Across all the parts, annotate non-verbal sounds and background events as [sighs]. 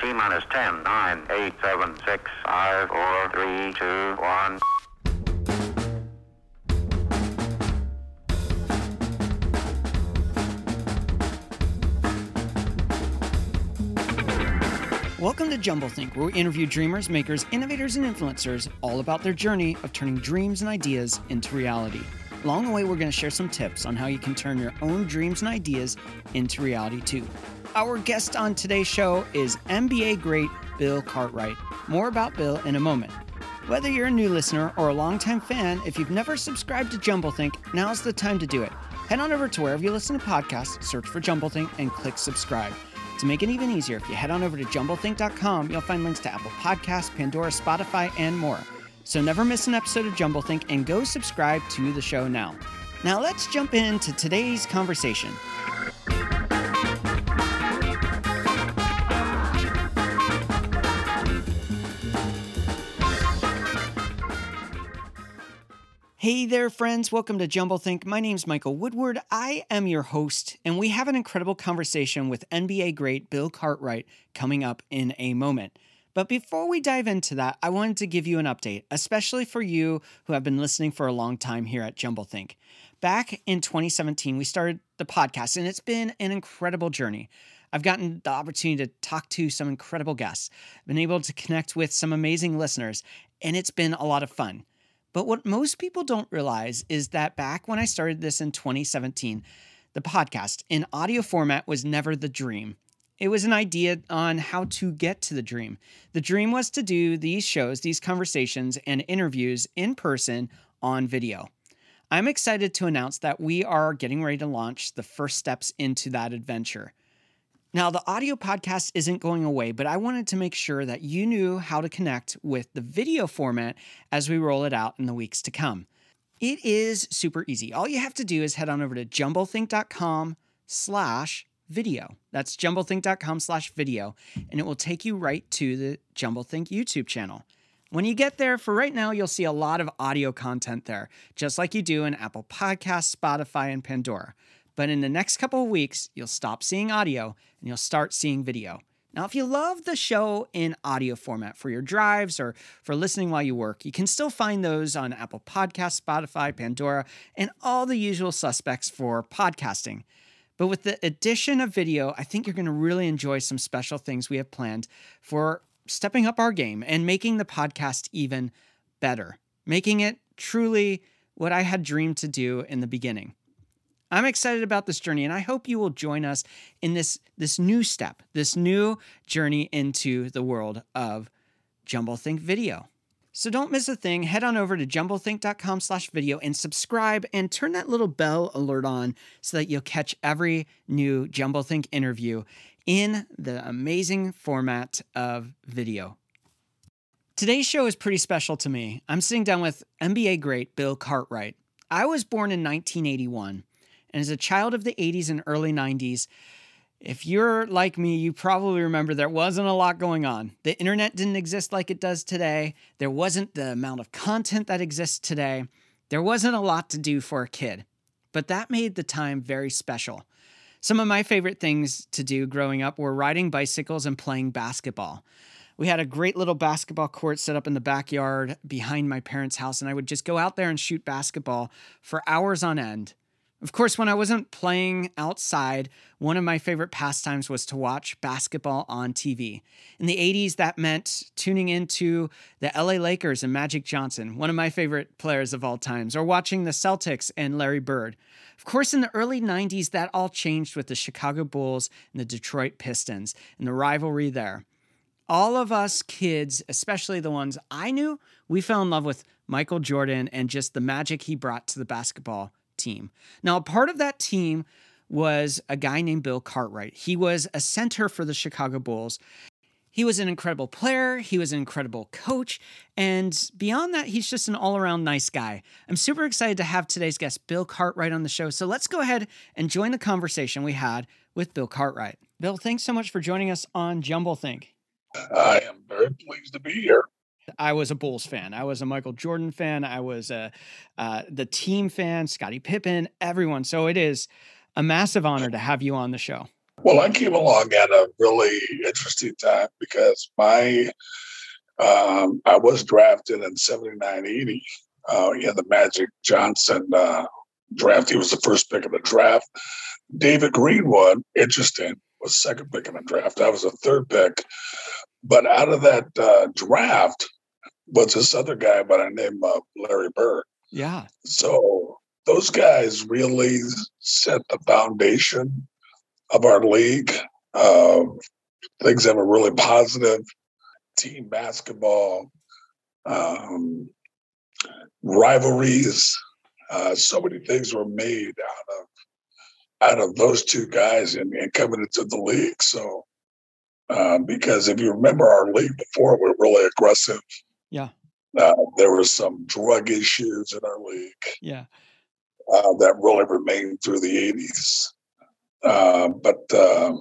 T minus 10, 9, 8, 7, 6, 5, 4, 3, 2, 1. Welcome to Jumblethink, where we interview dreamers, makers, innovators, and influencers all about their journey of turning dreams and ideas into reality. Along the way, we're going to share some tips on how you can turn your own dreams and ideas into reality too. Our guest on today's show is NBA great Bill Cartwright. More about Bill in a moment. Whether you're a new listener or a longtime fan, if you've never subscribed to Jumblethink, now's the time to do it. Head on over to wherever you listen to podcasts, search for Jumblethink, and click subscribe. To make it even easier, if you head on over to jumblethink.com, you'll find links to Apple Podcasts, Pandora, Spotify, and more. So never miss an episode of Jumblethink and go subscribe to the show now. Now let's jump into today's conversation. Hey there, friends. Welcome to Jumblethink. My name's Michael Woodward. I am your host, and we have an incredible conversation with NBA great Bill Cartwright coming up in a moment. But before we dive into that, I wanted to give you an update, especially for you who have been listening for a long time here at Jumblethink. Back in 2017, we started the podcast, and it's been an incredible journey. I've gotten the opportunity to talk to some incredible guests, been able to connect with some amazing listeners, and it's been a lot of fun. But what most people don't realize is that back when I started this in 2017, the podcast in audio format was never the dream. It was an idea on how to get to the dream. The dream was to do these shows, these conversations, and interviews in person on video. I'm excited to announce that we are getting ready to launch the first steps into that adventure. Now, the audio podcast isn't going away, but I wanted to make sure that you knew how to connect with the video format as we roll it out in the weeks to come. It is super easy. All you have to do is head on over to jumblethink.com slash video. That's jumblethink.com slash video, and it will take you right to the Jumblethink YouTube channel. When you get there, for right now, you'll see a lot of audio content there, just like you do in Apple Podcasts, Spotify, and Pandora. But in the next couple of weeks, you'll stop seeing audio and you'll start seeing video. Now, if you love the show in audio format for your drives or for listening while you work, you can still find those on Apple Podcasts, Spotify, Pandora, and all the usual suspects for podcasting. But with the addition of video, I think you're going to really enjoy some special things we have planned for stepping up our game and making the podcast even better, making it truly what I had dreamed to do in the beginning. I'm excited about this journey and I hope you will join us in this this new step, this new journey into the world of Jumble Think video. So don't miss a thing. Head on over to jumblethink.com slash video and subscribe and turn that little bell alert on so that you'll catch every new Jumblethink interview in the amazing format of video. Today's show is pretty special to me. I'm sitting down with NBA great Bill Cartwright. I was born in 1981. And as a child of the 80s and early 90s, if you're like me, you probably remember there wasn't a lot going on. The internet didn't exist like it does today. There wasn't the amount of content that exists today. There wasn't a lot to do for a kid. But that made the time very special. Some of my favorite things to do growing up were riding bicycles and playing basketball. we had a great little basketball court set up in the backyard behind my parents' house, and I would just go out there and shoot basketball for hours on end. Of course, when I wasn't playing outside, one of my favorite pastimes was to watch basketball on TV. In the 80s, that meant tuning into the LA Lakers and Magic Johnson, one of my favorite players of all times, or watching the Celtics and Larry Bird. Of course, in the early 90s, that all changed with the Chicago Bulls and the Detroit Pistons and the rivalry there. All of us kids, especially the ones I knew, we fell in love with Michael Jordan and just the magic he brought to the basketball team. Now, a part of that team was a guy named Bill Cartwright. He was a center for the Chicago Bulls. He was an incredible player, he was an incredible coach, and beyond that, he's just an all around nice guy. I'm super excited to have today's guest, Bill Cartwright, on the show. So let's go ahead and join the conversation we had with Bill Cartwright. Bill, thanks so much for joining us on Jumble Think. I am very pleased to be here. I was a Bulls fan. I was a Michael Jordan fan. I was a uh, the team fan, Scottie Pippen, everyone. So it is a massive honor to have you on the show. Well, I came along at a really interesting time because my um, I was drafted in 79 80 uh, in the Magic Johnson uh, draft. He was the first pick of the draft. David Greenwood, interesting, was second pick in the draft. I was a third pick. But out of that uh, draft, was this other guy by the name of Larry Bird. Yeah. So those guys really set the foundation of our league. Uh, things have a really positive team basketball, um, rivalries. Uh, so many things were made out of out of those two guys and, and coming into the league. So, uh, because if you remember our league before, we are really aggressive yeah. Uh, there were some drug issues in our league. Yeah. Uh, that really remained through the 80s. Uh, but uh,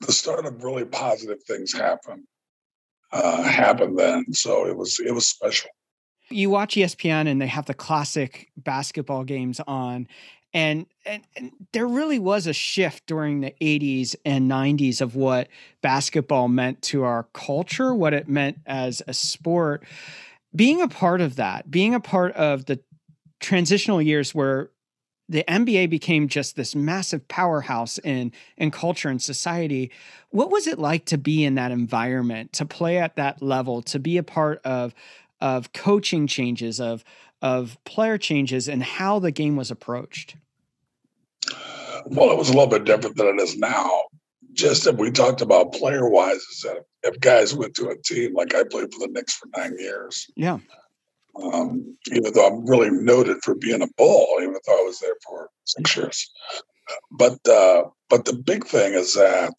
the start of really positive things happened uh, happened then. So it was it was special. You watch ESPN and they have the classic basketball games on, and, and, and, there really was a shift during the 80s and 90s of what basketball meant to our culture, what it meant as a sport. Being a part of that, being a part of the transitional years where the NBA became just this massive powerhouse in in culture and society. What was it like to be in that environment, to play at that level, to be a part of of coaching changes, of of player changes, and how the game was approached? Well, it was a little bit different than it is now. Just that we talked about player wise, is that if guys went to a team like I played for the Knicks for nine years, yeah. Um, even though I'm really noted for being a bull, even though I was there for six years. But uh, but the big thing is that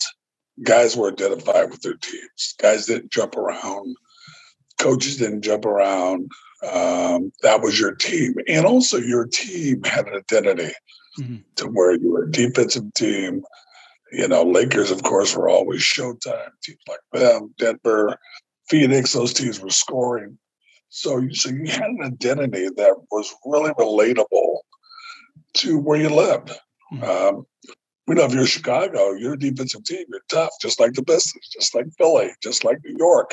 guys were identified with their teams. Guys didn't jump around. Coaches didn't jump around. Um, that was your team, and also your team had an identity mm-hmm. to where you were a defensive team. You know, Lakers, of course, were always Showtime. Teams like them, Denver, Phoenix, those teams were scoring. So, so you had an identity that was really relatable to where you lived. Mm-hmm. Um, we know if you're Chicago, you're a defensive team. You're tough, just like the Pistons, just like Philly, just like New York.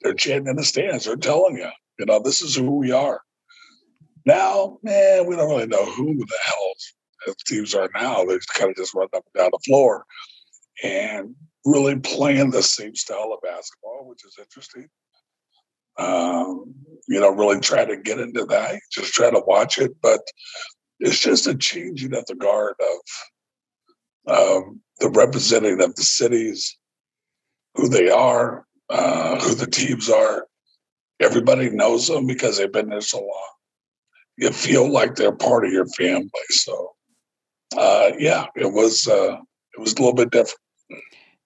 They're chanting in the stands. They're telling you, you know, this is who we are. Now, man, we don't really know who the hell teams are now. They kind of just run up and down the floor and really playing the same style of basketball, which is interesting. Um, you know, really try to get into that, just try to watch it. But it's just a changing of the guard of um, the representing of the cities, who they are, uh, who the teams are. Everybody knows them because they've been there so long. You feel like they're part of your family. So uh, yeah, it was uh, it was a little bit different.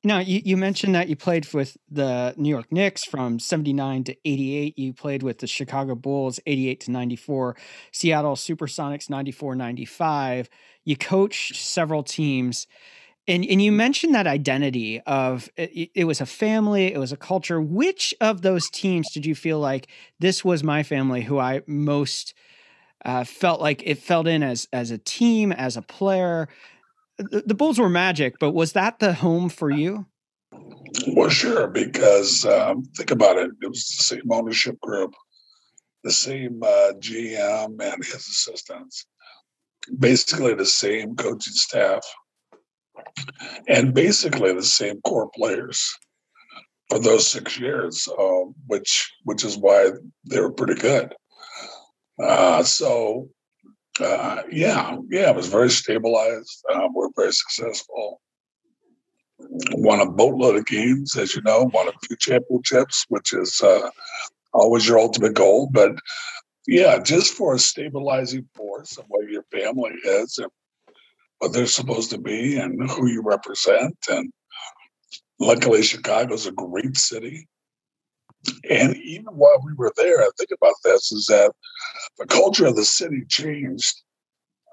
Now, you, you mentioned that you played with the New York Knicks from 79 to 88. You played with the Chicago Bulls 88 to 94, Seattle Supersonics 94 95. You coached several teams. And, and you mentioned that identity of it, it was a family, it was a culture. Which of those teams did you feel like this was my family who I most – uh, felt like it felt in as as a team, as a player. The, the, Bulls were magic, but was that the home for you? Well, sure, because um, think about it. It was the same ownership group, the same uh, GM and his assistants, basically the same coaching staff, and basically the same core players for those six years, uh, which which is why they were pretty good. Uh, so, uh, yeah, yeah, it was very stabilized. Uh, we're very successful won a boatload of games, as you know, won a few championships, which is uh, always your ultimate goal. But yeah, just for a stabilizing force of where your family is and what they're supposed to be and who you represent. And luckily, Chicago's a great city. And even while we were there, I think about this is that the culture of the city changed.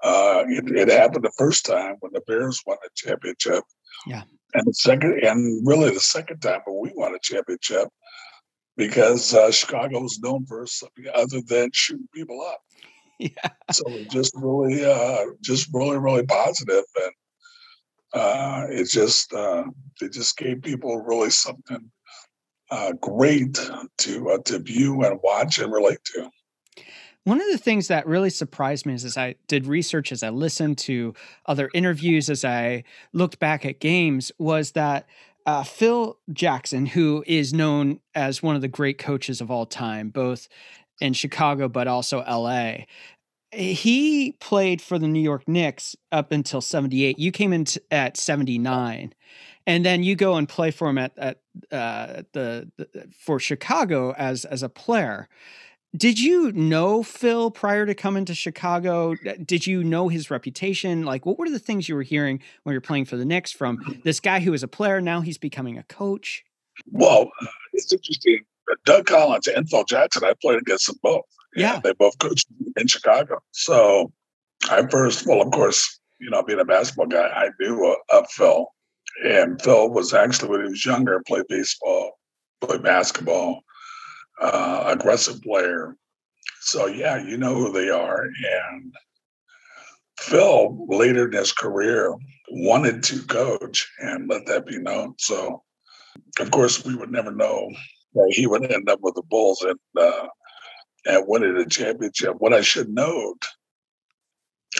Uh, it, it happened the first time when the Bears won the championship. Yeah. And the second, and really the second time when we won a championship, because uh, Chicago was known for something other than shooting people up. [laughs] Yeah. So just really, uh, just really, really positive, and uh, it just uh, it just gave people really something uh, great to uh, to view and watch and relate to. One of the things that really surprised me is as I did research, as I listened to other interviews, as I looked back at games, was that uh, Phil Jackson, who is known as one of the great coaches of all time, both in Chicago but also LA, he played for the New York Knicks up until 78. You came in t- at 79 and then you go and play for him at, at uh, the, the, for Chicago as as a player. Did you know Phil prior to coming to Chicago? Did you know his reputation? Like, what were the things you were hearing when you're playing for the Knicks from this guy who was a player? Now he's becoming a coach. Well, uh, it's interesting. Doug Collins and Phil Jackson, I played against them both. Yeah. They both coached in Chicago. So I first, well, of course, you know, being a basketball guy, I knew uh, of Phil. And Phil was actually, when he was younger, played baseball, played basketball uh, aggressive player. So yeah, you know who they are. And Phil later in his career wanted to coach and let that be known. So of course we would never know that he would end up with the Bulls and uh, and winning a championship. What I should note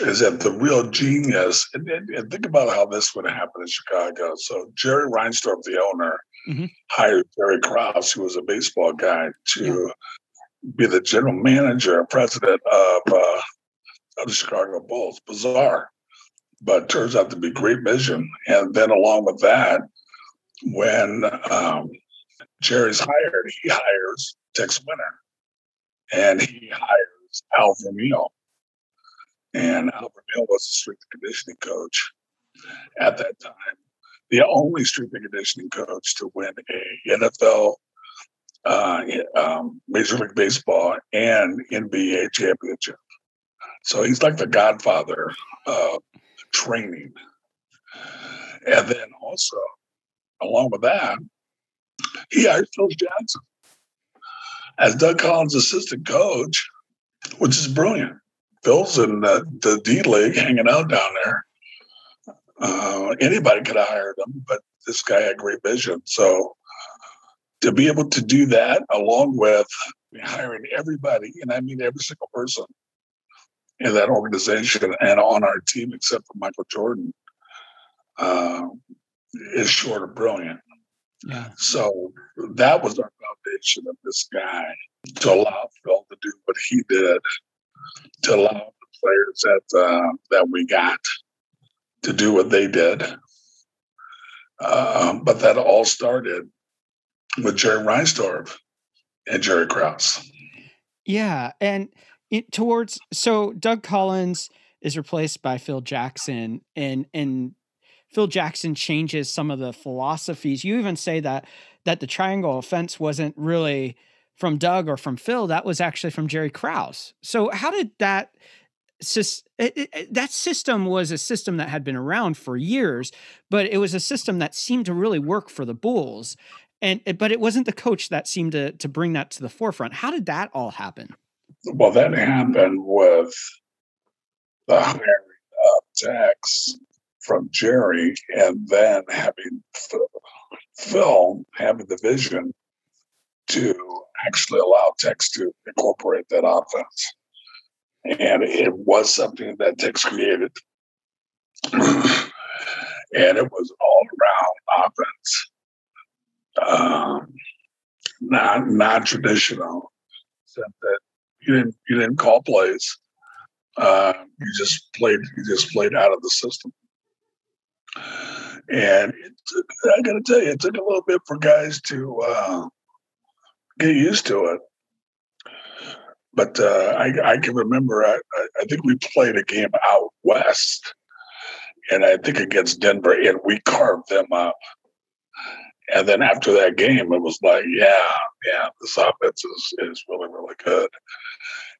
is that the real genius, and, and, and, think about how this would happen in Chicago. So Jerry Reinsdorf, the owner, mm-hmm. hired Jerry Krause, who was a baseball guy, to yeah. be the general manager and president of, uh, of the Chicago Bulls. Bizarre, but turns out to be great vision. And then along with that, when um, Jerry's hired, he hires Tex Winter, and he hires Al Vermeil and Al Vermeil was a strength and conditioning coach at that time, the only strength and conditioning coach to win a NFL, uh, um, Major League Baseball, and NBA championship. So he's like the godfather of training. And then also, along with that, he hired Phil Jackson as Doug Collins' assistant coach, which is brilliant. Phil's in the, the D League hanging out down there. Uh, anybody could have hired him, but this guy had great vision. So to be able to do that along with hiring everybody, and I mean every single person in that organization and on our team except for Michael Jordan, uh, is short of brilliant. Yeah. So that was our foundation of this guy to allow Phil to do what he did to allow the players that uh, that we got to do what they did. Uh, but that all started with Jerry Reinsdorf and Jerry Krause. Yeah, and it, towards so Doug Collins is replaced by Phil Jackson, and and Phil Jackson changes some of the philosophies. You even say that that the triangle offense wasn't really from Doug or from Phil. That was actually from Jerry Krause. So how did that eh, eh, eh, that system was a system that had been around for years, but it was a system that seemed to really work for the Bulls. And but it wasn't the coach that seemed to to bring that to the forefront. How did that all happen? Well, that happened with the hiring of Tex from Jerry, and then having Phil having the vision to actually allow Tex to incorporate that offense. And it was something that Tex created. [clears throat] and it was all around offense. Um, not non traditional, except that you didn't you didn't call plays. Uh, you just played you just played out of the system. And it, I got to tell you, it took a little bit for guys to uh, get used to it. But uh, I, I, can remember, I, I, think we played a game out west, and I think against Denver, and we carved them up. And then after that game, it was like, yeah, yeah, this offense is, is really, really good.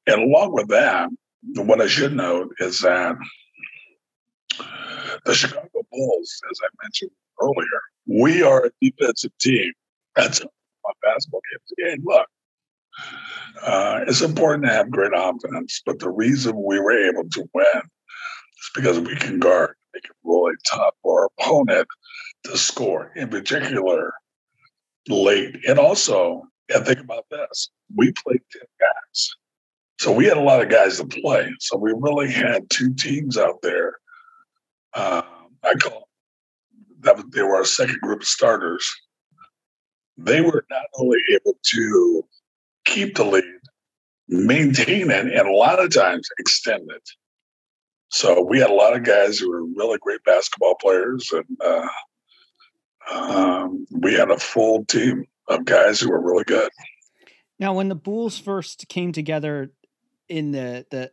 And along with that, what I should note is that the Chicago Bulls, as I mentioned earlier, we are a defensive team. That's my basketball games. And look, uh, it's important to have great offense, but the reason we were able to win is because we can guard, make it really tough for our opponent to score, in particular late. And also, and think about this we played 10 guys. So we had a lot of guys to play. So we really had two teams out there. Uh, I call that they were our second group of starters. They were not only able to keep the lead, maintain it, and a lot of times extend it. So we had a lot of guys who were really great basketball players, and uh, um, we had a full team of guys who were really good. Now, when the Bulls first came together in the the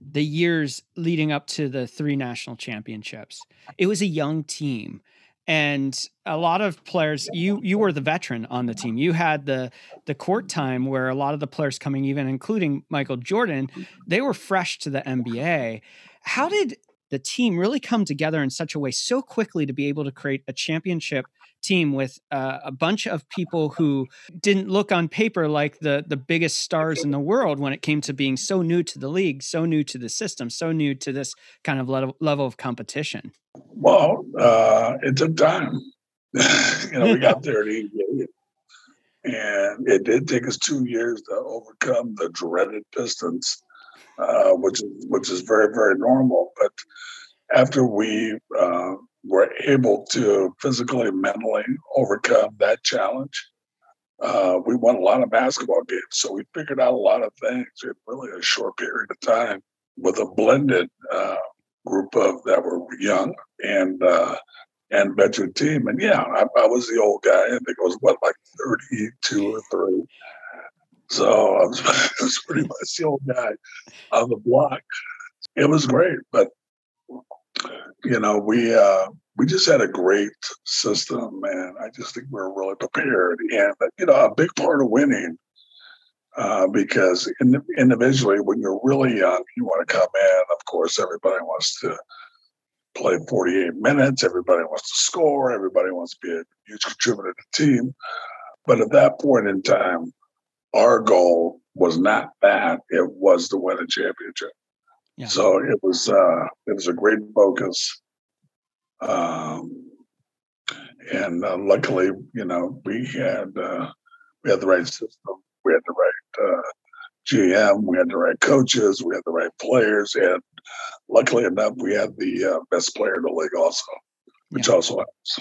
the years leading up to the three national championships, it was a young team and a lot of players you you were the veteran on the team. You had the the court time where a lot of the players coming even including michael jordan they were fresh to the nba how did the team really come together in such a way so quickly to be able to create a championship team with uh, a bunch of people who didn't look on paper like the the biggest stars in the world when it came to being so new to the league, so new to the system, so new to this kind of level, level of competition. Well, uh, it took time. [laughs] you know, we [laughs] got there and it did take us two years to overcome the dreaded Pistons, uh, which is which is very very normal. But after we uh, were able to physically and mentally overcome that challenge. Uh, we won a lot of basketball games, so we figured out a lot of things in really a short period of time with a blended uh, group of that were young and uh, and veteran team. And yeah, I, I, was the old guy. I think I was what like thirty-two or three. So I was, [laughs] I was pretty much the old guy on the block. It was great, but you know, we uh, we just had a great system, and I just think we are really prepared. And you know, a big part of winning, uh, because in, individually, when you're really young, you want to come in. Of course, everybody wants to play 48 minutes. Everybody wants to score. Everybody wants to be a huge contributor to the team. But at that point in time, our goal was not that; it was to win a championship. Yeah. So it was uh, it was a great focus, um, and uh, luckily, you know, we had uh, we had the right system, we had the right uh, GM, we had the right coaches, we had the right players, and luckily enough, we had the uh, best player in the league also, which yeah. also helps.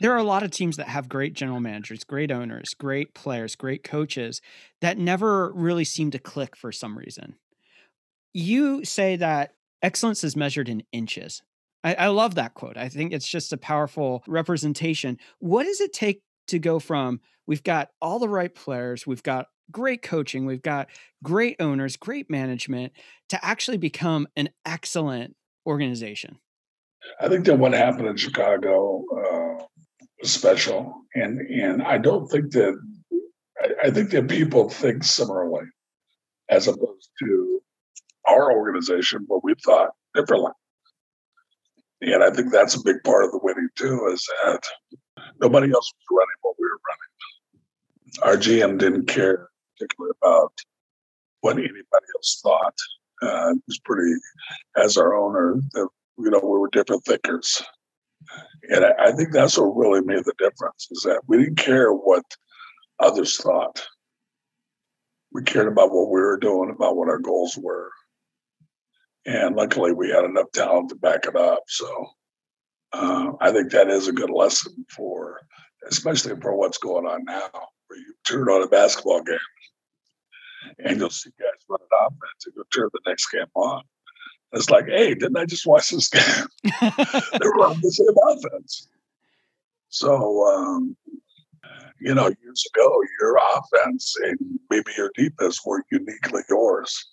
There are a lot of teams that have great general managers, great owners, great players, great coaches that never really seem to click for some reason you say that excellence is measured in inches. I, I, love that quote. I think it's just a powerful representation. What does it take to go from we've got all the right players, we've got great coaching, we've got great owners, great management to actually become an excellent organization? I think that what happened in Chicago uh, was special, and and I don't think that I, I think that people think similarly, as opposed to our organization, but we thought differently. And I think that's a big part of the winning too, is that nobody else was running what we were running. Our GM didn't care particularly about what anybody else thought. Uh, it was pretty, as our owner, you know, we were different thinkers. And I, I think that's what really made the difference is that we didn't care what others thought. We cared about what we were doing, about what our goals were. And luckily, we had enough talent to back it up. So uh, I think that is a good lesson for, especially for what's going on now, where you turn on a basketball game and you'll see guys running offense and you'll turn the next game on. It's like, hey, didn't I just watch this game? [laughs] They're running the same offense. So, um, you know, years ago, your offense and maybe your defense were uniquely yours.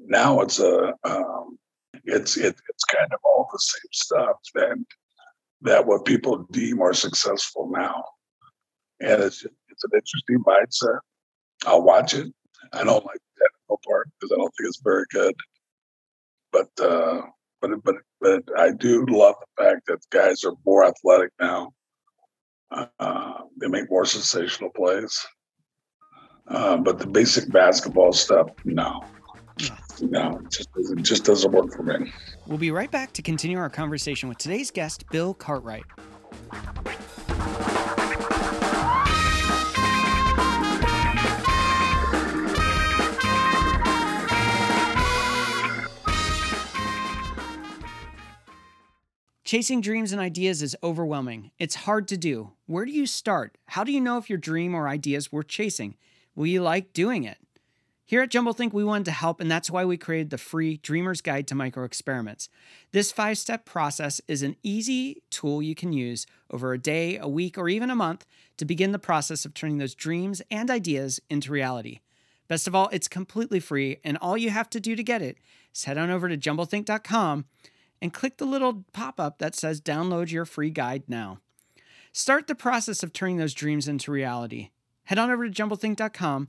Now it's a, um, it's it, it's kind of all the same stuff that that what people deem are successful now, and it's it's an interesting mindset. I'll watch it. I don't like the technical part because I don't think it's very good but uh, but but but I do love the fact that guys are more athletic now. Uh, they make more sensational plays. Uh, but the basic basketball stuff, no, no, it just doesn't, just doesn't work for me. We'll be right back to continue our conversation with today's guest, Bill Cartwright. Chasing dreams and ideas is overwhelming. It's hard to do. Where do you start? How do you know if your dream or idea is worth chasing? Will you like doing it? Here at Jumblethink, we wanted to help, and that's why we created the free Dreamer's Guide to Micro Experiments. This five step process is an easy tool you can use over a day, a week, or even a month to begin the process of turning those dreams and ideas into reality. Best of all, it's completely free, and all you have to do to get it is head on over to jumblethink.com and click the little pop up that says download your free guide now. Start the process of turning those dreams into reality. Head on over to jumblethink.com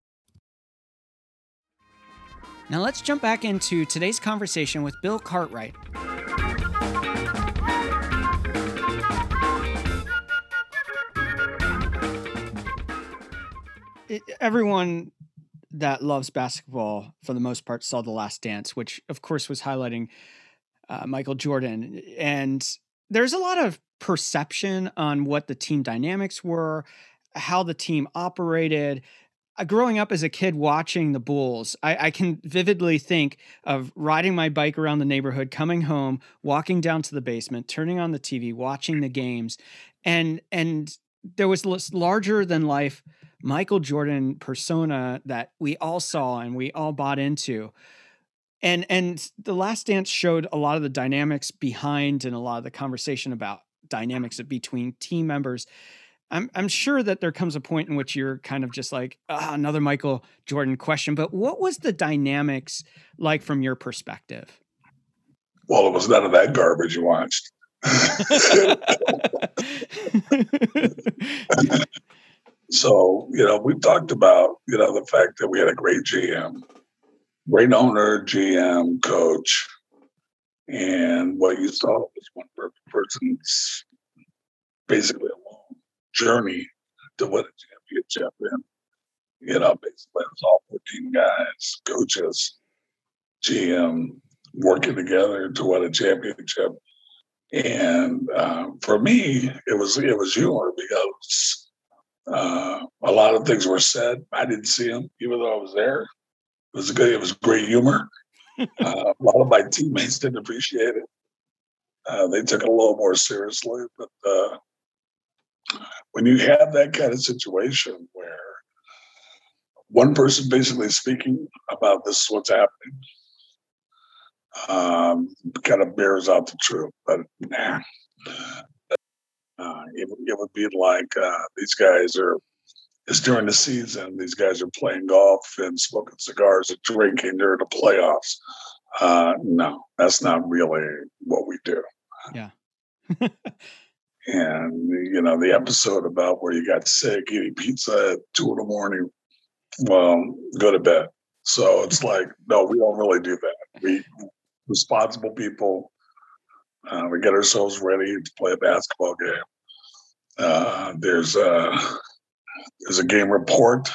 Now let's jump back into today's conversation with Bill Cartwright. It, everyone that loves basketball, for the most part, saw The Last Dance, which of course was highlighting uh, Michael Jordan. And there's a lot of perception on what the team dynamics were, how the team operated. Uh, growing up as a kid watching the Bulls, I, I, can vividly think of riding my bike around the neighborhood, coming home, walking down to the basement, turning on the TV, watching the games, and and there was this larger than life Michael Jordan persona that we all saw and we all bought into. And and the last dance showed a lot of the dynamics behind and a lot of the conversation about dynamics between team members. I'm I'm sure that there comes a point in which you're kind of just like ah, another Michael Jordan question. But what was the dynamics like from your perspective? Well, it was none of that garbage you watched. [laughs] so you know, we've talked about you know the fact that we had a great GM, great owner, GM, coach, and what you saw was one person's basically a journey to win a championship. And, you know, basically it was all 14 guys, coaches, GM, working together to win a championship. And uh, for me, it was it was humor because uh, a lot of things were said. I didn't see them, even though I was there. It was good. It was great humor. [laughs] uh, a lot of my teammates didn't appreciate it. Uh, they took it a little more seriously. But uh, when you have that kind of situation where one person basically speaking about this is what's happening, um, kind of bears out the truth. But nah, uh, it, it, would be like uh, these guys are. It's during the season. These guys are playing golf and smoking cigars and drinking during the playoffs. Uh, no, that's not really what we do. Yeah. [laughs] and you know the episode about where you got sick eating pizza at two in the morning. Well, go to bed. So it's [laughs] like, no, we don't really do that. We responsible people. Uh, we get ourselves ready to play a basketball game. Uh, there's a there's a game report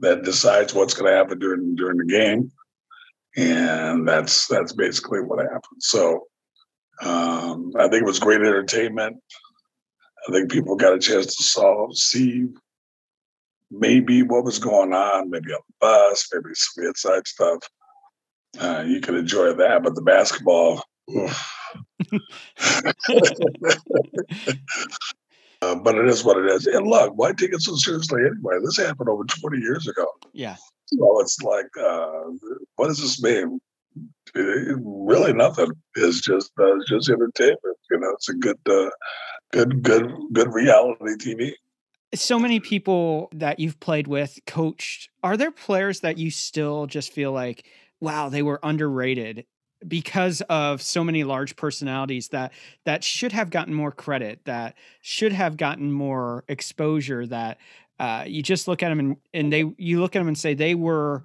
that decides what's going to happen during during the game, and that's that's basically what happens. So um, I think it was great entertainment. I think people got a chance to saw see maybe what was going on, maybe on the bus, maybe some inside stuff uh, you could enjoy that. But the basketball, [laughs] uh, but it is what it is. And look, why take it so seriously anyway? This happened over 20 years ago. Yeah. So it's like, uh, what does this mean? Really, nothing. It's just uh, it's just entertainment. You know, it's a good, uh, good, good, good reality TV so many people that you've played with, coached, are there players that you still just feel like wow, they were underrated because of so many large personalities that that should have gotten more credit, that should have gotten more exposure. That uh, you just look at them and, and they you look at them and say they were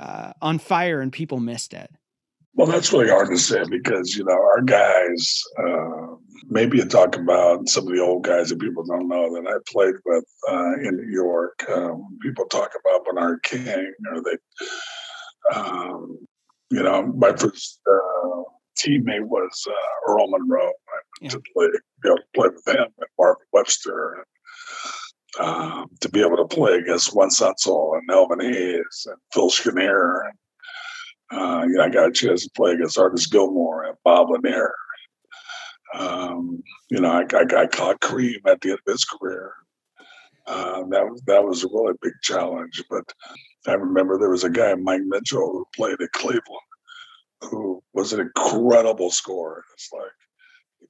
uh, on fire and people missed it. Well, that's really hard to say because you know our guys. Uh, maybe you talk about some of the old guys that people don't know that I played with uh, in New York. Um, people talk about Bernard King, or they um, you know, my first uh, teammate was uh, Earl Monroe. I went yeah. to play, able to play with him and Marvin Webster, um, to be able to play against Wes Unseld and Elvin Hayes and Phil Chenier. And, uh, you know, I got a chance to play against Artis Gilmore and Bob Lanier. Um, you know, I, I, I, caught Kareem at the end of his career. Uh, that was that was a really big challenge, but I remember there was a guy, Mike Mitchell, who played at Cleveland, who was an incredible scorer. It's like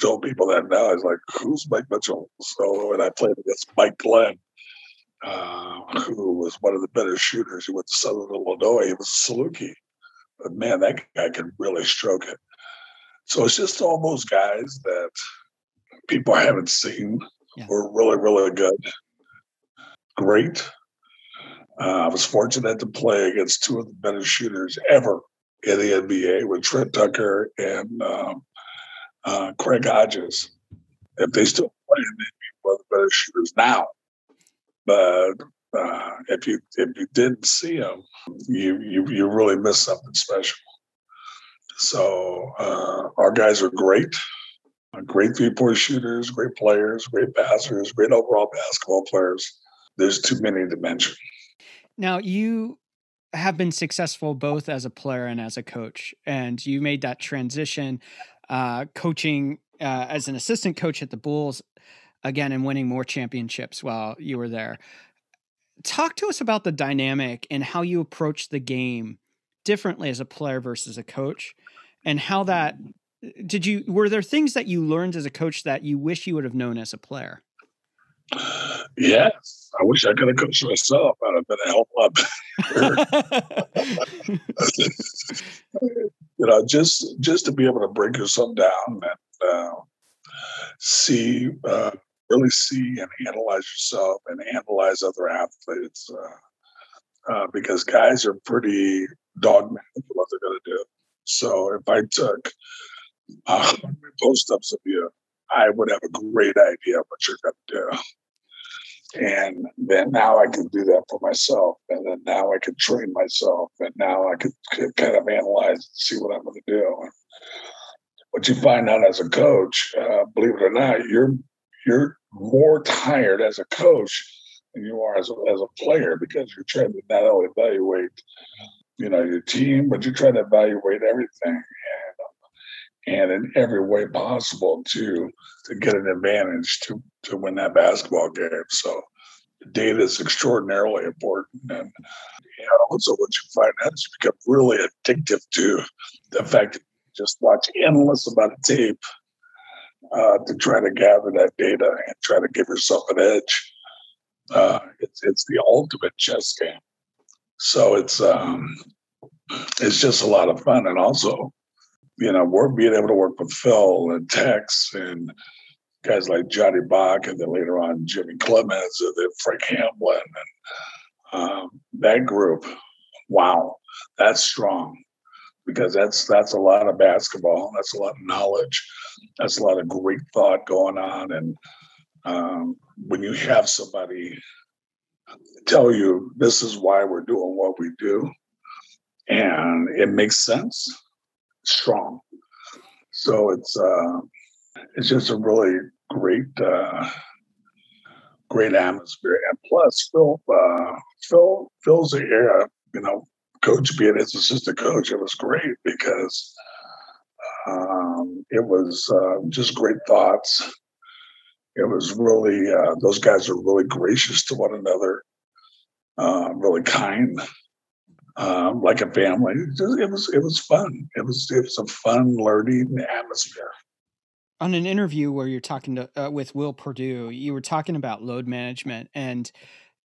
told people that now. He's like, "Who's Mike Mitchell?" So, and I played against Mike Glenn, uh, who was one of the better shooters. He went to Southern Illinois. He was a Saluki, but man, that guy could really stroke it. So it's just all those guys that people haven't seen yeah. were really, really good. Great uh, I was fortunate to play against two of the better shooters ever in the NBA with Trent Tucker and um, uh, Craig Hodges. If they still play, they'd be one of the better shooters now. But uh, if you if you didn't see them, you you you really missed something special. So uh, our guys are great, great three point shooters, great players, great passers, great overall basketball players. There's too many to mention. Now, you have been successful both as a player and as a coach, and you made that transition, uh, coaching uh, as an assistant coach at the Bulls again and winning more championships while you were there. talk to us about the dynamic and how you approach the game differently as a player versus a coach and how that did you were there things that you learned as a coach that you wish you would have known as a player? Yes i wish i could have coached myself. I'd have been a a lot better [laughs] [laughs] [laughs] you know just just to be able to break yourself down and uh, see uh, really see and analyze yourself and analyze other athletes uh, uh, because guys are pretty dogmatic what they're going to do. So if I took uh, [laughs] post ups of you, I would have a great idea what you're going to do. And then now I can do that for myself. And then now I can train myself. And now I can, kind of analyze and see what I'm going to do. And what you find out as a coach, uh, believe it or not, you're you're more tired as a coach than you are as a, as a player because you're trying to not only evaluate, you know, your team, but you're trying to evaluate everything and in every way possible to to get an advantage to to win that basketball game. So data is extraordinarily important and you know, also what you find out is you become really addictive to the fact that you just watch endless amount of tape uh, to try to gather that data and try to give yourself an edge. Uh, it's it's the ultimate chess game. So it's um, it's just a lot of fun, and also, you know, we're being able to work with Phil and Tex and guys like Johnny Bach, and then later on Jimmy Cleamons and then Frank Hamblen and um, that group. Wow, that's strong because that's that's a lot of basketball. That's a lot of knowledge. That's a lot of great thought going on. And um, when you have somebody tell you this is why we're doing what we do, and it makes sense, strong. So it's uh, it's just a really great uh, great atmosphere. And plus, Phil uh, Phil Phil's the era, you know, coach being his assistant coach, it was great because um, it was uh, just great thoughts. It was really uh, those guys are really gracious to one another, uh, really kind, um, like a family. It, was it was fun. It was it was a fun learning atmosphere on an interview where you're talking to uh, with Will Perdue, you were talking about load management and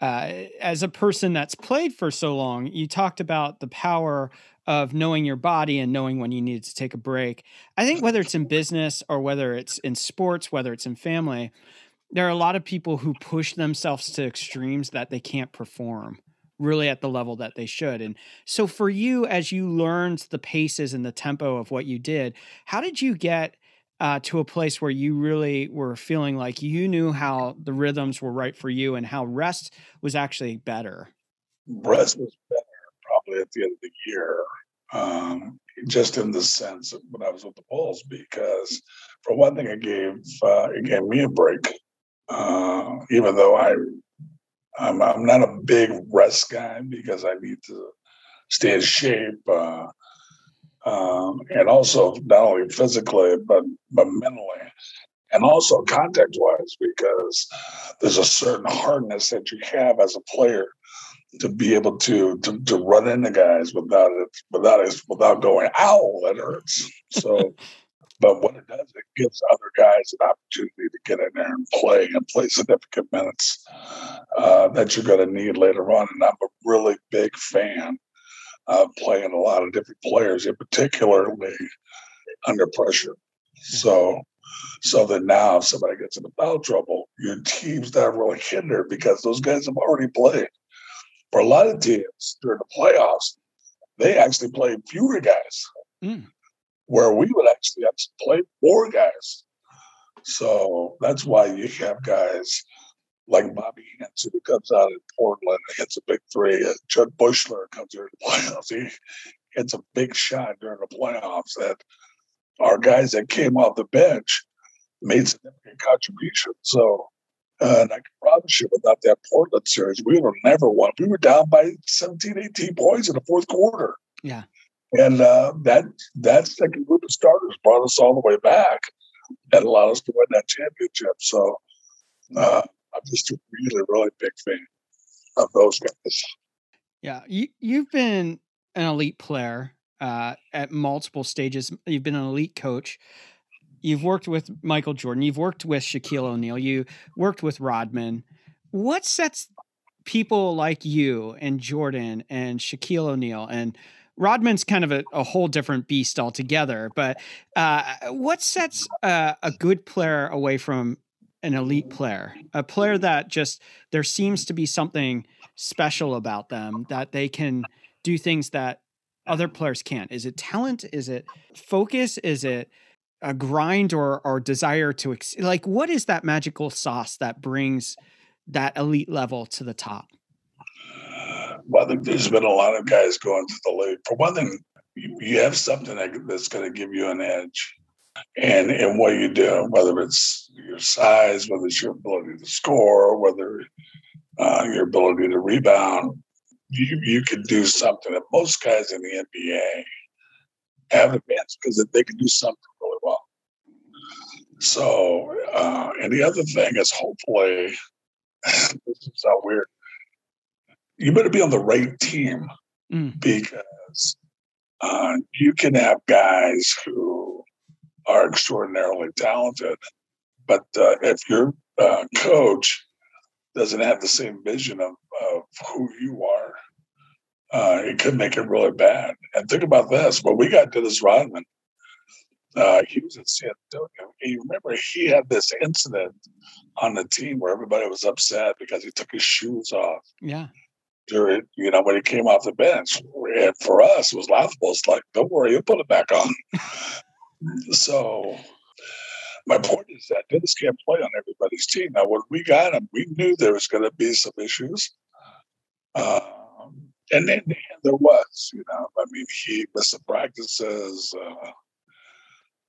uh, as a person that's played for so long, you talked about the power of knowing your body and knowing when you need to take a break. I think whether it's in business or whether it's in sports, whether it's in family, there are a lot of people who push themselves to extremes that they can't perform really at the level that they should. And so for you as you learned the paces and the tempo of what you did, how did you get uh, to a place where you really were feeling like you knew how the rhythms were right for you and how rest was actually better? Rest was better probably at the end of the year, um, just in the sense of when I was with the Bulls, because for one thing, it gave uh, it gave me a break. Uh, even though I I'm, I'm not a big rest guy because I need to stay in shape. Uh, um, and also not only physically but but mentally, and also contact wise, because there's a certain hardness that you have as a player to be able to to, to run into guys without it without it without going ow that hurts. So. [laughs] But what it does, it gives other guys an opportunity to get in there and play and play significant minutes uh, that you're going to need later on. And I'm a really big fan of playing a lot of different players, in particularly under pressure. So, so that now if somebody gets into foul trouble, your team's not really hindered because those guys have already played. For a lot of teams during the playoffs, they actually play fewer guys, mm. Where we would actually actually play more guys. So that's why you have guys like Bobby Hansen, who comes out in Portland and hits a big three. Jud Buechler comes during the playoffs. He hits a big shot during the playoffs that our guys that came off the bench made significant contributions. So, uh, and I can promise you, without that Portland series, we would have never won. We were down by 17, 18 points in the fourth quarter. Yeah. And uh, that that second group of starters brought us all the way back and allowed us to win that championship. So uh, I'm just a really, really big fan of those guys. Yeah, you you've been an elite player uh, at multiple stages. You've been an elite coach. You've worked with Michael Jordan. You've worked with Shaquille O'Neal. You worked with Rodman. What sets people like you and Jordan and Shaquille O'Neal and Rodman's kind of a, a whole different beast altogether. But uh, what sets uh, a good player away from an elite player? A player that just there seems to be something special about them that they can do things that other players can't. Is it talent? Is it focus? Is it a grind or or desire to ex- like what is that magical sauce that brings that elite level to the top? Well, there's been a lot of guys going to the league. For one thing, you have something that's going to give you an edge. And and what you do, whether it's your size, whether it's your ability to score, whether uh, your ability to rebound, you you can do something that most guys in the NBA have advanced because they can do something really well. So, uh, and the other thing is hopefully, [laughs] this is so weird you better be on the right team mm. because uh, you can have guys who are extraordinarily talented, but uh, if your uh, coach doesn't have the same vision of, of who you are, uh, it could make it really bad. And think about this: when we got Dennis Rodman, uh, he was at San Antonio. You remember he had this incident on the team where everybody was upset because he took his shoes off. Yeah during, you know, when he came off the bench. And for us, it was laughable. It's like, don't worry, you'll put it back on. [laughs] so my point is that Dennis can't play on everybody's team. Now, when we got him, we knew there was going to be some issues. Um, and then there was, you know, I mean, he missed some practices. Uh,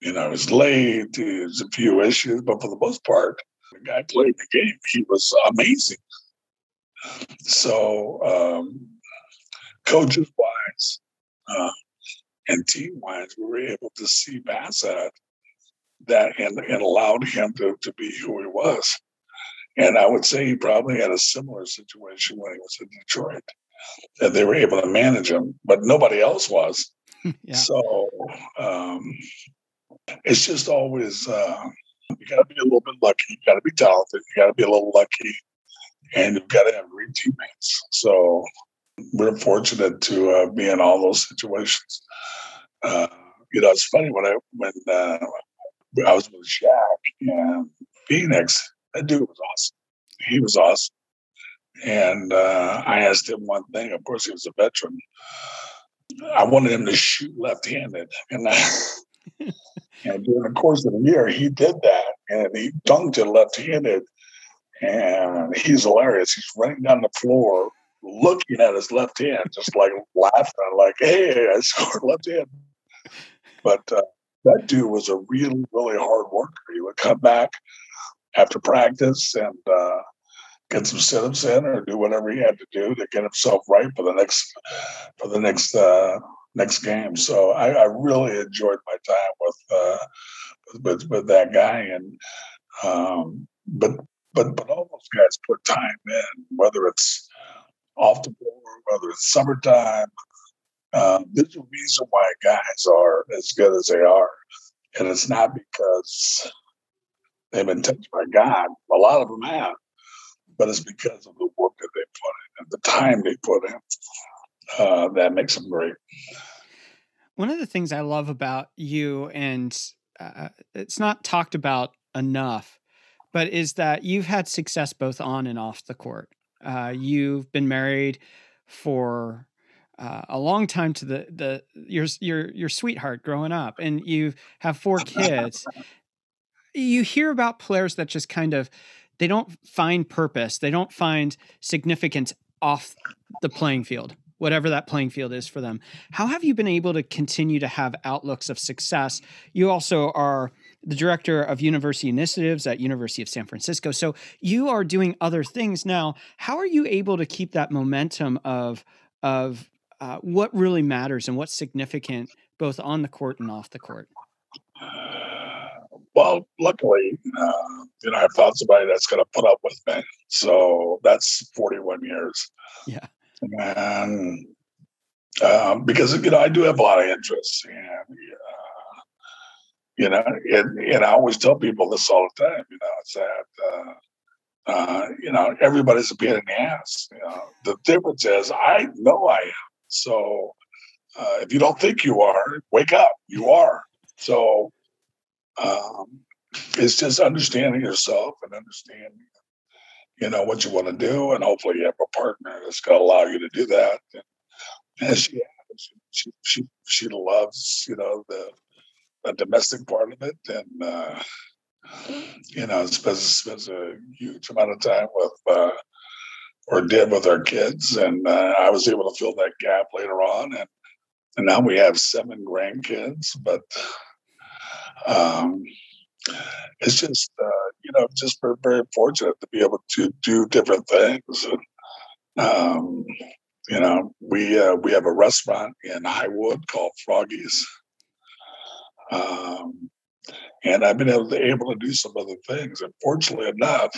you know, he was late. There's a few issues, but for the most part, the guy played the game. He was amazing. So, um, coaches wise uh, and team wise, we were able to see Bassett that, and, and allowed him to, to be who he was. And I would say he probably had a similar situation when he was in Detroit, that they were able to manage him, but nobody else was. [laughs] yeah. So um, it's just always uh, you got to be a little bit lucky. You got to be talented. You got to be a little lucky and you've got to have great teammates. So we're fortunate to uh, be in all those situations. Uh, you know, it's funny when I when uh, I was with Shaq and Phoenix. That dude was awesome. He was awesome. And uh, I asked him one thing. Of course, he was a veteran. I wanted him to shoot left-handed, and, I, [laughs] and during the course of the year, he did that, and he dunked it left-handed and he's hilarious. He's running down the floor, looking at his left hand, just like laughing, like, "Hey, [laughs] I scored left hand." But uh, that dude was a really, really hard worker. He would come back after practice and uh, get some sit-ups in, or do whatever he had to do to get himself right for the next for the next uh, next game. So I, I, really enjoyed my time with uh, with with that guy, and um, but but but all those guys put time in, whether it's off the floor, whether it's summertime. Um, there's a reason why guys are as good as they are, and it's not because they've been touched by God. A lot of them have, but it's because of the work that they put in and the time they put in uh, that makes them great. One of the things I love about you, and uh, it's not talked about enough, but is that you've had success both on and off the court. Uh, you've been married for uh, a long time to the the your your your sweetheart growing up, and you have four kids. you hear about players that just kind of they don't find purpose, they don't find significance off the playing field whatever that playing field is for them. How have you been able to continue to have outlooks of success? You also are the director of university initiatives at University of San Francisco. So you are doing other things now. How are you able to keep that momentum of of uh, what really matters and what's significant both on the court and off the court? well, luckily, uh, you know, I've found somebody that's going to put up with me. So that's 41 years. Yeah. And um, because, you know, I do have a lot of interests. And, uh, you know, and, and I always tell people this all the time, you know, it's that, uh, uh, you know, everybody's a pain in the ass. You know, the difference is I know I am. So uh, if you don't think you are, wake up. You are. So um, it's just understanding yourself and understanding, you know, what you want to do, and hopefully you have a partner that's going to allow you to do that. And, and she, she, she, she loves, you know, the, the domestic part of it, and uh, you know, spends spends a huge amount of time with. Uh, or did with our kids, and uh, I was able to fill that gap later on, and and now we have seven grandkids. But um, it's just uh, you know just very, very fortunate to be able to do different things. And, um, you know, we uh, we have a restaurant in Highwood called Froggies, um, and I've been able to able to do some other things. And fortunately enough,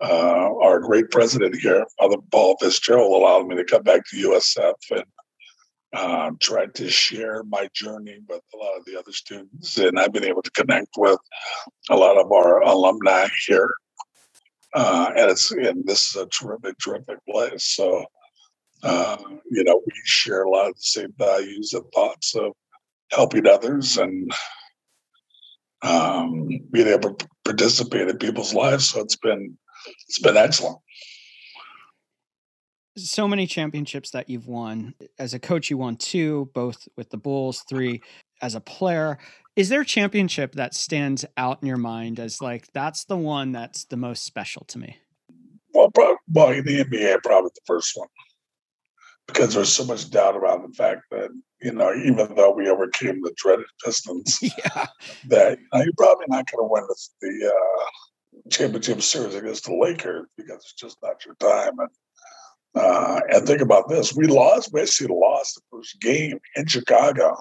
uh, our great president here, Father Paul Fitzgerald, allowed me to come back to USF and uh, tried to share my journey with a lot of the other students. And I've been able to connect with a lot of our alumni here. Uh, and it's and this is a terrific, terrific place. So, uh, you know, we share a lot of the same values and thoughts of helping others and um, being able to participate in people's lives. So it's been it's been excellent so many championships that you've won. As a coach, you won two, both with the Bulls, three as a player. Is there a championship that stands out in your mind as like that's the one that's the most special to me? Well, probably, well, in the NBA, probably the first one, because there's so much doubt around the fact that you know, even though we overcame the dreaded Pistons, [laughs] yeah. that you know, you're probably not going to win the, the uh, championship series against the Lakers because it's just not your time. And uh, and think about this: we lost, basically lost the first game in Chicago.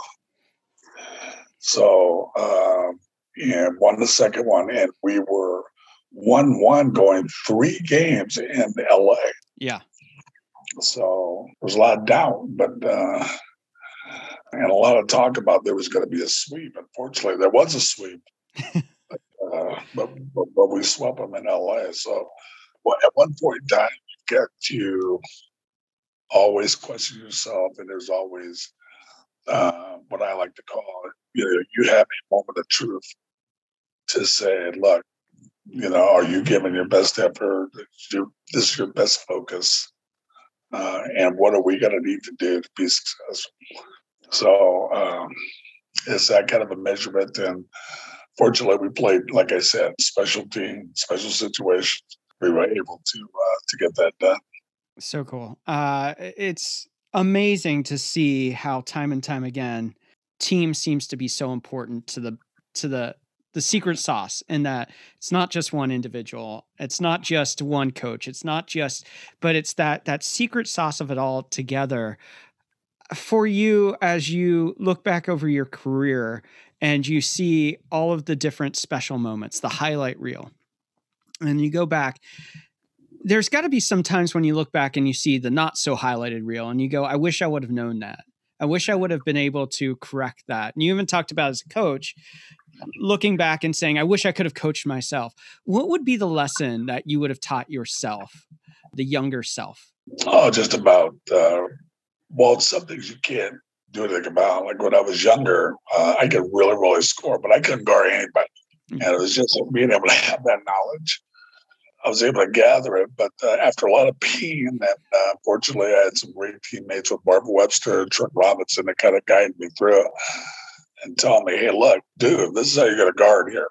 So, um, and won the second one, and we were one-one going three games in LA. Yeah. So there's a lot of doubt, but uh, and a lot of talk about there was going to be a sweep. Unfortunately, there was a sweep, [laughs] but, uh, but, but, but we swept them in LA. So well, at one point in time, you get to always question yourself, and there's always uh, what I like to call it. You know, you have a moment of truth to say, "Look, you know, are you giving your best effort? This is your best focus, uh, and what are we going to need to do to be successful?" So um, it's that kind of a measurement, and fortunately, we played, like I said, special team, special situations we were able to uh, to get that done. So cool. Uh, it's amazing to see how time and time again team seems to be so important to the to the the secret sauce in that it's not just one individual it's not just one coach it's not just but it's that that secret sauce of it all together. For you as you look back over your career and you see all of the different special moments the highlight reel and you go back there's got to be some times when you look back and you see the not so highlighted reel and you go i wish i would have known that i wish i would have been able to correct that. And you even talked about as a coach looking back and saying i wish i could have coached myself. What would be the lesson that you would have taught yourself the younger self? Oh just about uh, well some things you can't do anything about. Like when i was younger uh, i could really really score but i couldn't guard anybody. Mm. and it was just being able to have that knowledge I was able to gather it. But uh, after a lot of pain, and uh, fortunately, I had some great teammates with Marvin Webster and Truck Robinson that kind of guided me through and tell me, "Hey, look, dude, this is how you're going to guard here."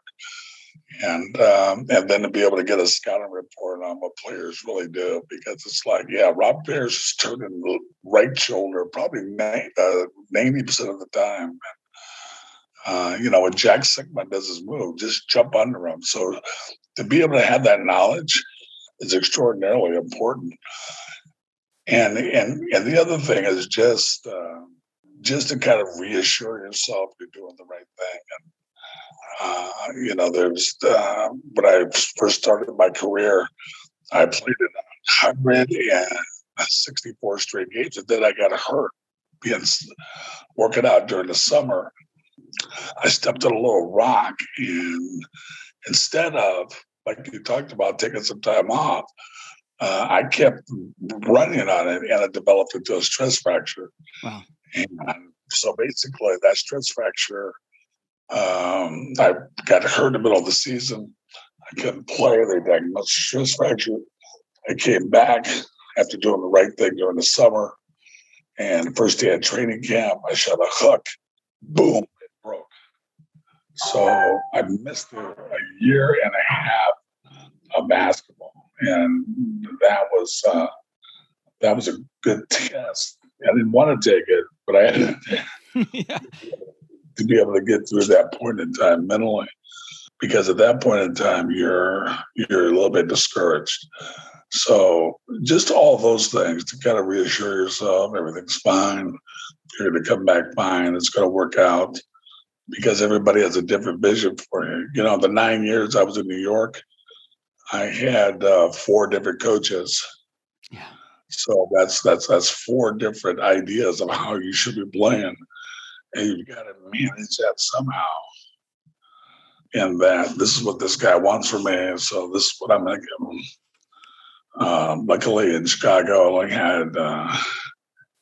And um, and then to be able to get a scouting report on what players really do, because it's like, yeah, Rob Pierce is turning the right shoulder probably uh, ninety percent of the time. Uh, you know, when Jack Sikma does his move, just jump under him. So to be able to have that knowledge is extraordinarily important. And and and the other thing is just uh, just to kind of reassure yourself you're doing the right thing. Uh, you know, there's uh, when I first started my career, I played in 164 straight games, and then I got hurt being working out during the summer. I stepped on a little rock, and instead of like you talked about taking some time off, uh, I kept running on it, and it developed into a stress fracture. Wow! And so basically, that stress fracture, um, I got hurt in the middle of the season. I couldn't play. They diagnosed stress fracture. I came back after doing the right thing during the summer. And first day at training camp, I shot a hook. Boom. So I missed a year and a half of basketball, and that was uh, that was a good [laughs] test. I didn't want to take it, but I had [laughs] yeah. [laughs] to be able to get through that point in time mentally, because at that point in time you're you're a little bit discouraged. So just all those things to kind of reassure yourself everything's fine. You're going to come back fine. It's going to work out because everybody has a different vision for you. You know, the nine years I was in New York, I had uh, four different coaches. Yeah. So that's that's that's four different ideas of how you should be playing, and you've got to manage that somehow. And that this is what this guy wants from me, so this is what I'm going to give him. Um, luckily, in Chicago, I only had uh,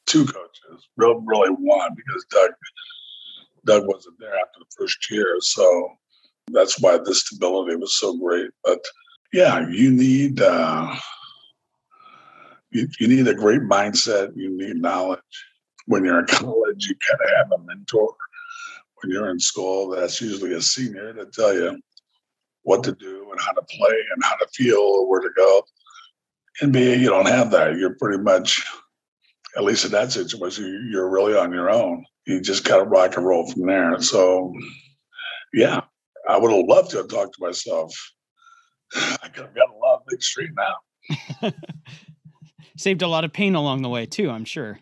two coaches, really, really one because Doug Doug wasn't there after the first year, so that's why the stability was so great. But yeah, you need uh, you, you need a great mindset. You need knowledge. When you're in [laughs] college, you kind of have a mentor. When you're in school, that's usually a senior to tell you what to do and how to play and how to feel or where to go. NBA, you don't have that. You're pretty much, at least in that situation, you're really on your own. You just got to rock and roll from there. So, yeah, I would have loved to have talked to myself. [sighs] I could have got a lot of big street now. [laughs] Saved a lot of pain along the way too, I'm sure.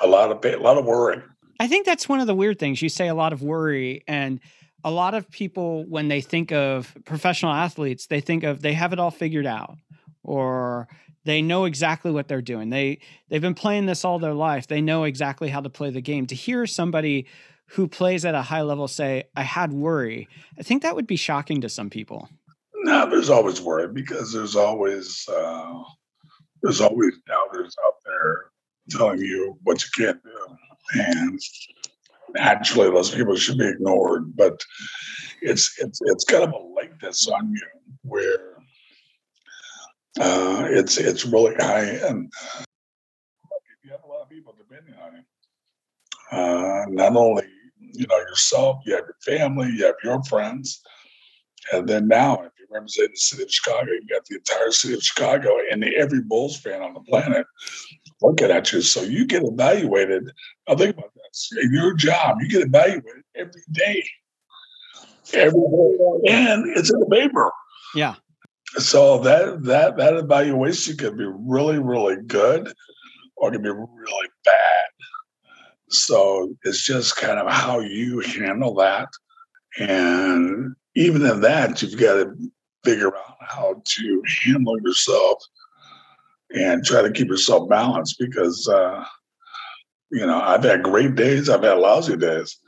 A lot of pain, a lot of worry. I think that's one of the weird things. You say a lot of worry and a lot of people when they think of professional athletes, they think of they have it all figured out or they know exactly what they're doing. They they've been playing this all their life. They know exactly how to play the game. To hear somebody who plays at a high level say, "I had worry," I think that would be shocking to some people. No, there's always worry because there's always uh, there's always doubters out there telling you what you can't do, and naturally those people should be ignored. But it's it's it's kind of a lightness on you where uh, it's it's really high end. You have a lot of people depending on you. Uh, not only you know yourself, you have your family, you have your friends, and then now if you represent the city of Chicago, you got the entire city of Chicago and every Bulls fan on the planet looking at you. So you get evaluated. Now think about this: your job, you get evaluated every day, every day, and it's in the paper. Yeah so that that that evaluation can be really really good or can be really bad. So it's just kind of how you handle that. And even in that you've got to figure out how to handle yourself and try to keep yourself balanced because uh, you know i've had great days i've had lousy days.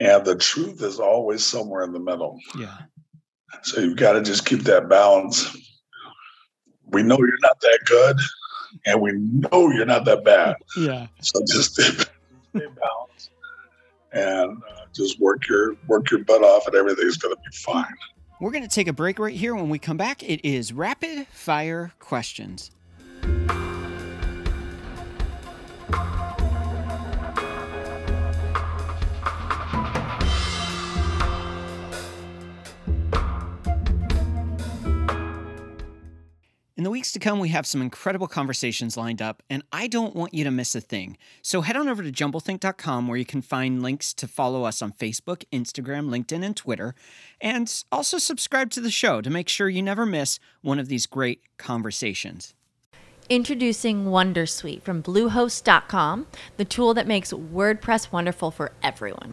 And the truth is always somewhere in the middle. Yeah so you've got to just keep that balance. We know you're not that good, and we know you're not that bad. Yeah. So just stay, [laughs] stay balanced and uh, just work your work your butt off, and everything's going to be fine. We're going to take a break right here. When we come back, it is rapid fire questions. In the weeks to come, we have some incredible conversations lined up, and I don't want you to miss a thing. So head on over to jumblethink.com where you can find links to follow us on Facebook, Instagram, LinkedIn, and Twitter, and also subscribe to the show to make sure you never miss one of these great conversations. Introducing Wondersuite from Bluehost.com, the tool that makes WordPress wonderful for everyone.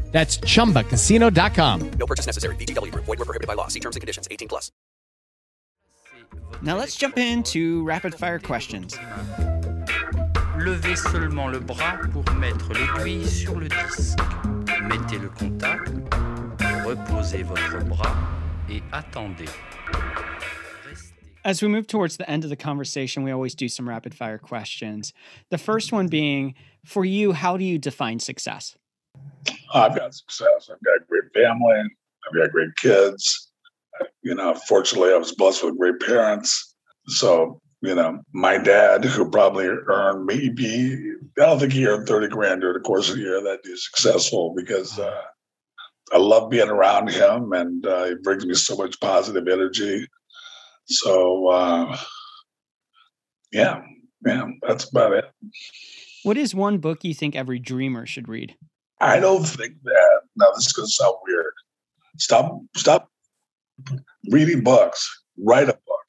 That's chumbacasino.com. No purchase necessary. VGW Group. Void were prohibited by law. See terms and conditions. 18 plus. Now let's jump into rapid fire questions. Levez seulement le bras pour mettre l'aiguille sur le disque. Mettez le contact, reposez votre bras et attendez. As we move towards the end of the conversation, we always do some rapid fire questions. The first one being for you, how do you define success? I've got success. I've got a great family. I've got great kids. You know, fortunately, I was blessed with great parents. So, you know, my dad, who probably earned maybe, I don't think he earned 30 grand during the course of the year that he's successful because uh, I love being around him and uh, he brings me so much positive energy. So, uh, yeah, yeah, that's about it. What is one book you think every dreamer should read? I don't think that. Now this is going to sound weird. Stop. Stop reading books. Write a book.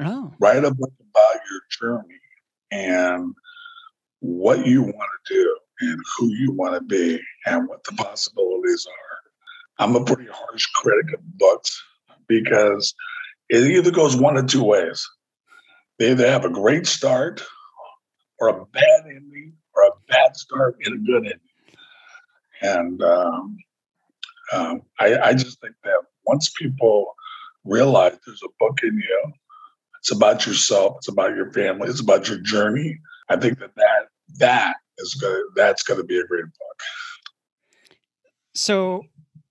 Oh, Write a book about your journey and what you want to do and who you want to be and what the possibilities are. I'm a pretty harsh critic of books because it either goes one of two ways. They either have a great start or a bad ending or a bad start and a good ending. And um, um, I, I just think that once people realize there's a book in you, it's about yourself, it's about your family, it's about your journey. I think that that that is good. That's going to be a great book. so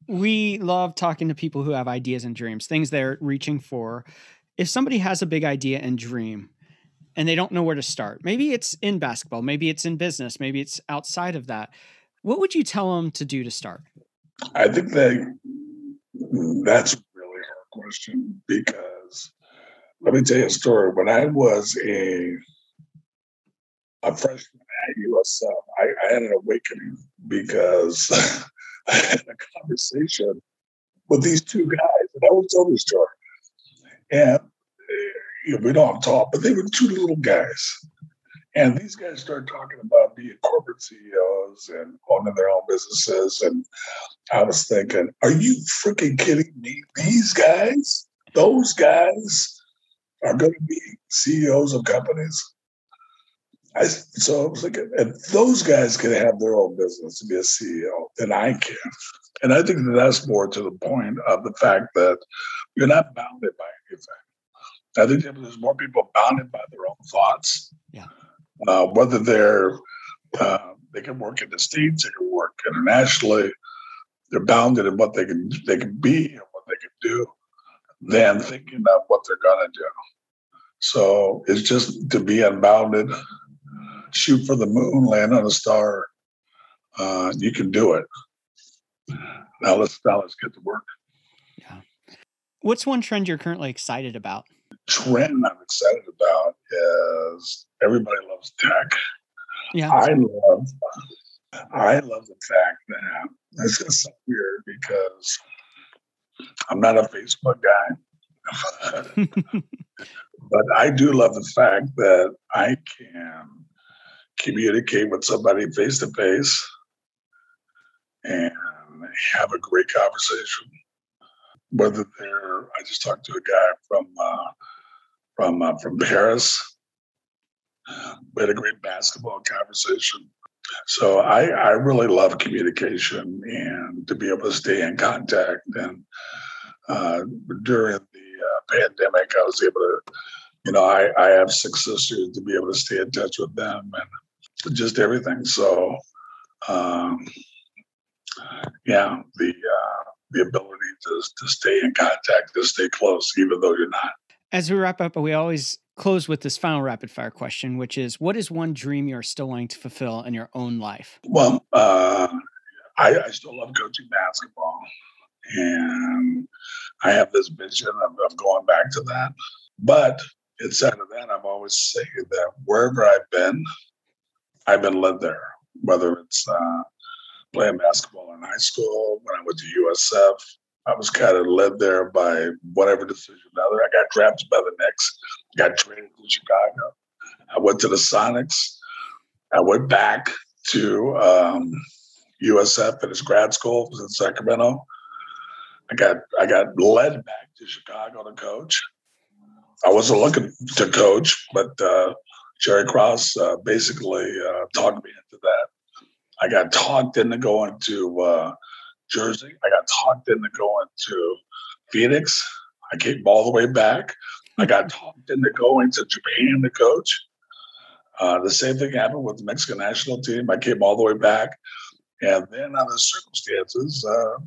we love talking to people who have ideas and dreams, things they're reaching for. If somebody has a big idea and dream and they don't know where to start, maybe it's in basketball, maybe it's in business, maybe it's outside of that. What would you tell them to do to start? I think that that's a really hard question because let me tell you a story. When I was a a freshman at USF, I, I had an awakening because [laughs] I had a conversation with these two guys, and I will tell this story. And uh, you know, we don't talk, but they were two little guys. And these guys started talking about being corporate CEOs and owning their own businesses. And I was thinking, are you freaking kidding me? These guys, those guys, are going to be CEOs of companies. I, so I was like, if those guys can have their own business to be a CEO, then I can. And I think that that's more to the point of the fact that you're not bounded by anything. I think there's more people bounded by their own thoughts. Yeah. Uh, whether they're uh, they can work in the states, they can work internationally. They're bounded in what they can they can be and what they can do, than thinking of what they're gonna do. So it's just to be unbounded, shoot for the moon, land on a star. Uh, you can do it. Now let's now let's get to work. Yeah. What's one trend you're currently excited about? Trend I'm excited about is everybody loves tech. Yeah. I love I love the fact that this is so weird because I'm not a Facebook guy. [laughs] but I do love the fact that I can communicate with somebody face to face and have a great conversation. Whether they're, I just talked to a guy from uh, from uh, from Paris. We had a great basketball conversation. So I I really love communication and to be able to stay in contact. And uh, during the uh, pandemic, I was able to, you know, I I have six sisters to be able to stay in touch with them and just everything. So. Um, yeah, the uh, the ability to to stay in contact, to stay close, even though you're not. As we wrap up, we always close with this final rapid fire question, which is what is one dream you're still wanting to fulfill in your own life? Well, uh, I, I still love coaching basketball. And I have this vision of, of going back to that. But instead of that, I'm always saying that wherever I've been, I've been led there, whether it's uh, playing basketball in high school, when I went to USF, I was kind of led there by whatever decision other. I got drafted by the Knicks, got traded to Chicago. I went to the Sonics. I went back to um, USF, his grad school, was in Sacramento. I got I got led back to Chicago to coach. I wasn't looking to coach, but uh, Jerry Krause uh, basically uh, talked me into that. I got talked into going to uh, Jersey. I got talked into going to Phoenix. I came all the way back. I got [laughs] talked into going to Japan to coach. Uh, the same thing happened with the Mexican national team. I came all the way back. And then, under the circumstances, uh,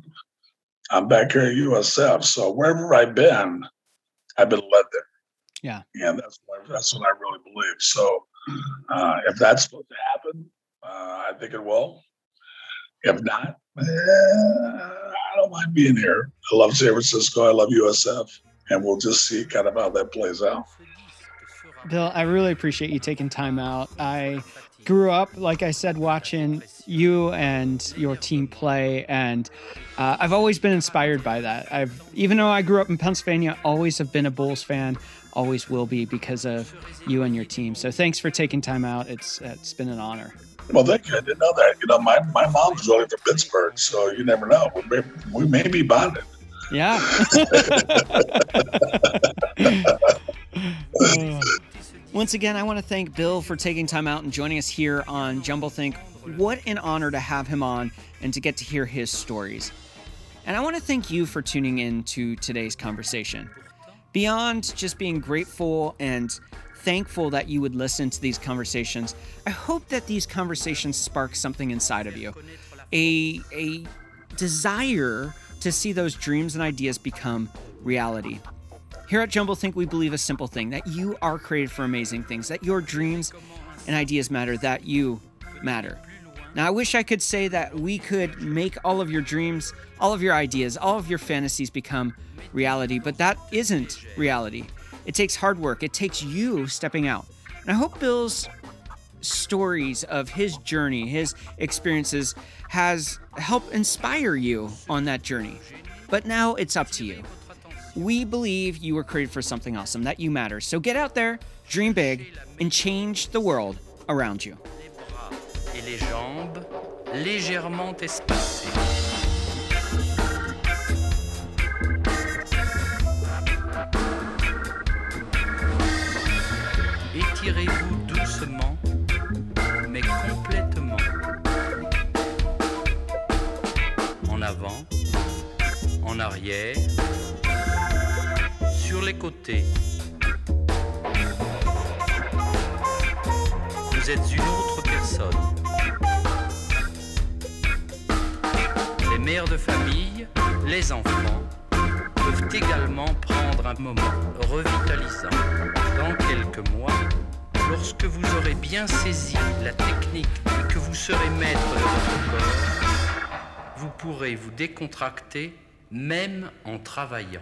I'm back here at USF. So wherever I've been, I've been led there. Yeah. And that's what, that's what I really believe. So uh, if that's supposed to happen, uh, I think it will. If not, I don't mind being here. I love San Francisco. I love USF. And we'll just see kind of how that plays out. Bill, I really appreciate you taking time out. I grew up, like I said, watching you and your team play, and uh, I've always been inspired by that. I've, even though I grew up in Pennsylvania, always have been a Bulls fan, always will be because of you and your team. So thanks for taking time out. It's it's been an honor. Well, thank you. I didn't know that. You know, my, my mom's really from Pittsburgh, so you never know. We may, we may be bonded. Yeah. [laughs] Once again, I want to thank Bill for taking time out and joining us here on Jumble Think. What an honor to have him on and to get to hear his stories. And I want to thank you for tuning in to today's conversation. Beyond just being grateful and thankful that you would listen to these conversations, I hope that these conversations spark something inside of you. A, a desire to see those dreams and ideas become reality. Here at Jumble Think, we believe a simple thing that you are created for amazing things, that your dreams and ideas matter, that you matter. Now, I wish I could say that we could make all of your dreams, all of your ideas, all of your fantasies become reality, but that isn't reality. It takes hard work, it takes you stepping out. And I hope Bill's stories of his journey, his experiences, has helped inspire you on that journey. But now it's up to you. We believe you were created for something awesome, that you matter. So get out there, dream big, and change the world around you. retirez-vous doucement, mais complètement. En avant, en arrière, sur les côtés. Vous êtes une autre personne. les mères de famille, les enfants, également prendre un moment revitalisant. Dans quelques mois, lorsque vous aurez bien saisi la technique et que vous serez maître de votre corps, vous pourrez vous décontracter même en travaillant.